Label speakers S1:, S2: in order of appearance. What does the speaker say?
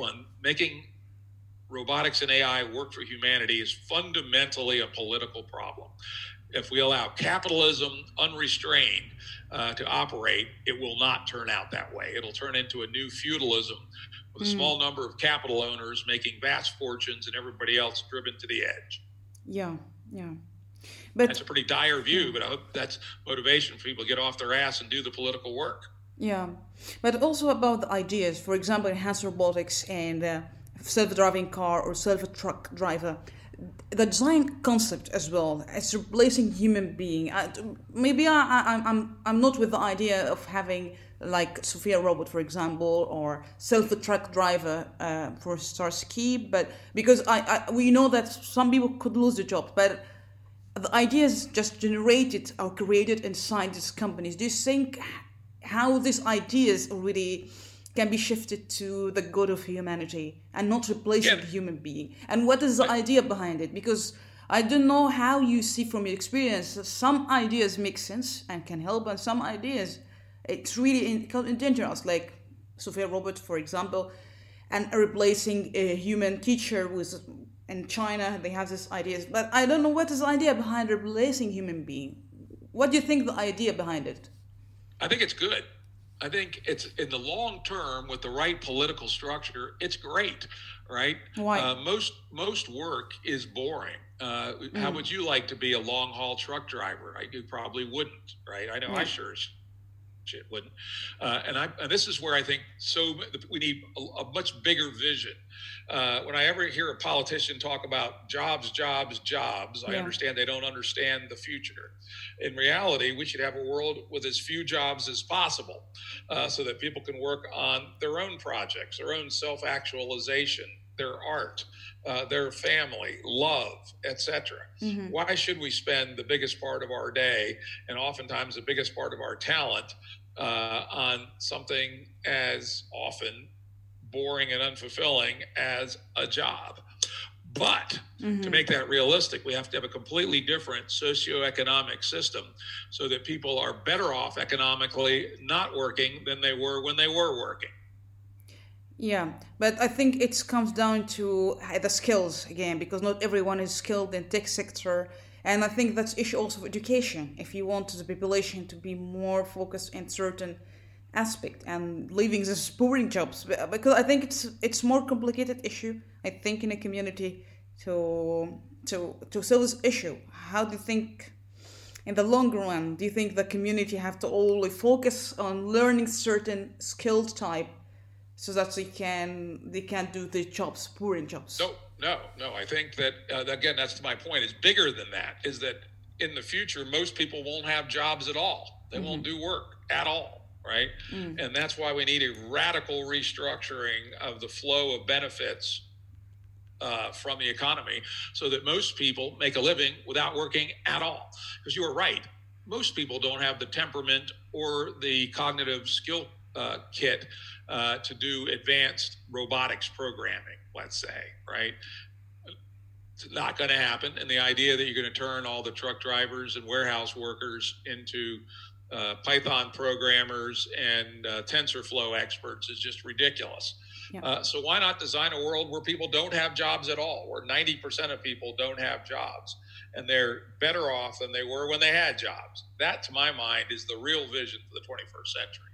S1: one, making robotics and AI work for humanity is fundamentally a political problem. If we allow capitalism unrestrained uh, to operate, it will not turn out that way. It'll turn into a new feudalism with a mm. small number of capital owners making vast fortunes and everybody else driven to the edge.
S2: Yeah, yeah.
S1: But that's a pretty dire view, but I hope that's motivation for people to get off their ass and do the political work.
S2: Yeah, but also about the ideas. For example, enhanced robotics and uh, self-driving car or self-truck driver. The design concept as well as replacing human being. Maybe I, I, I'm I'm not with the idea of having like Sophia robot, for example, or self-truck driver uh, for Starsky, but because I, I we know that some people could lose their job, but the ideas just generated or created inside these companies. Do you think how these ideas already can be shifted to the good of humanity and not replacing yeah. the human being? And what is the idea behind it? Because I don't know how you see from your experience. Some ideas make sense and can help, and some ideas it's really dangerous. Like Sophia Robert, for example, and replacing a human teacher with in China they have these ideas, but I don't know what is the idea behind replacing human being. What do you think the idea behind it?
S1: I think it's good. I think it's in the long term with the right political structure, it's great, right?
S2: Why?
S1: Uh, most most work is boring. Uh, mm. How would you like to be a long haul truck driver? I you probably wouldn't, right? I know yeah. I sure shit wouldn't. Uh, and I and this is where I think so we need a, a much bigger vision. Uh, when I ever hear a politician talk about jobs, jobs, jobs, yeah. I understand they don't understand the future. In reality, we should have a world with as few jobs as possible, uh, so that people can work on their own projects, their own self actualization, their art. Uh, their family, love, etc. Mm-hmm. Why should we spend the biggest part of our day and oftentimes the biggest part of our talent uh, on something as often boring and unfulfilling as a job. But mm-hmm. to make that realistic, we have to have a completely different socioeconomic system so that people are better off economically not working than they were when they were working.
S2: Yeah, but I think it comes down to the skills again because not everyone is skilled in tech sector and I think that's issue also of education. If you want the population to be more focused in certain aspect and leaving the boring jobs, because I think it's it's more complicated issue. I think in a community to to to solve this issue. How do you think? In the long run, do you think the community have to only focus on learning certain skills type so that they can they can do the jobs, boring jobs?
S1: No, no. I think that uh, again, that's my point. Is bigger than that. Is that in the future, most people won't have jobs at all. They mm-hmm. won't do work at all, right? Mm. And that's why we need a radical restructuring of the flow of benefits uh, from the economy, so that most people make a living without working at all. Because you are right, most people don't have the temperament or the cognitive skill uh, kit uh, to do advanced robotics programming let's say, right? It's not going to happen. And the idea that you're going to turn all the truck drivers and warehouse workers into uh, Python programmers and uh, TensorFlow experts is just ridiculous. Yep. Uh, so why not design a world where people don't have jobs at all, where 90% of people don't have jobs, and they're better off than they were when they had jobs? That, to my mind, is the real vision for the 21st century.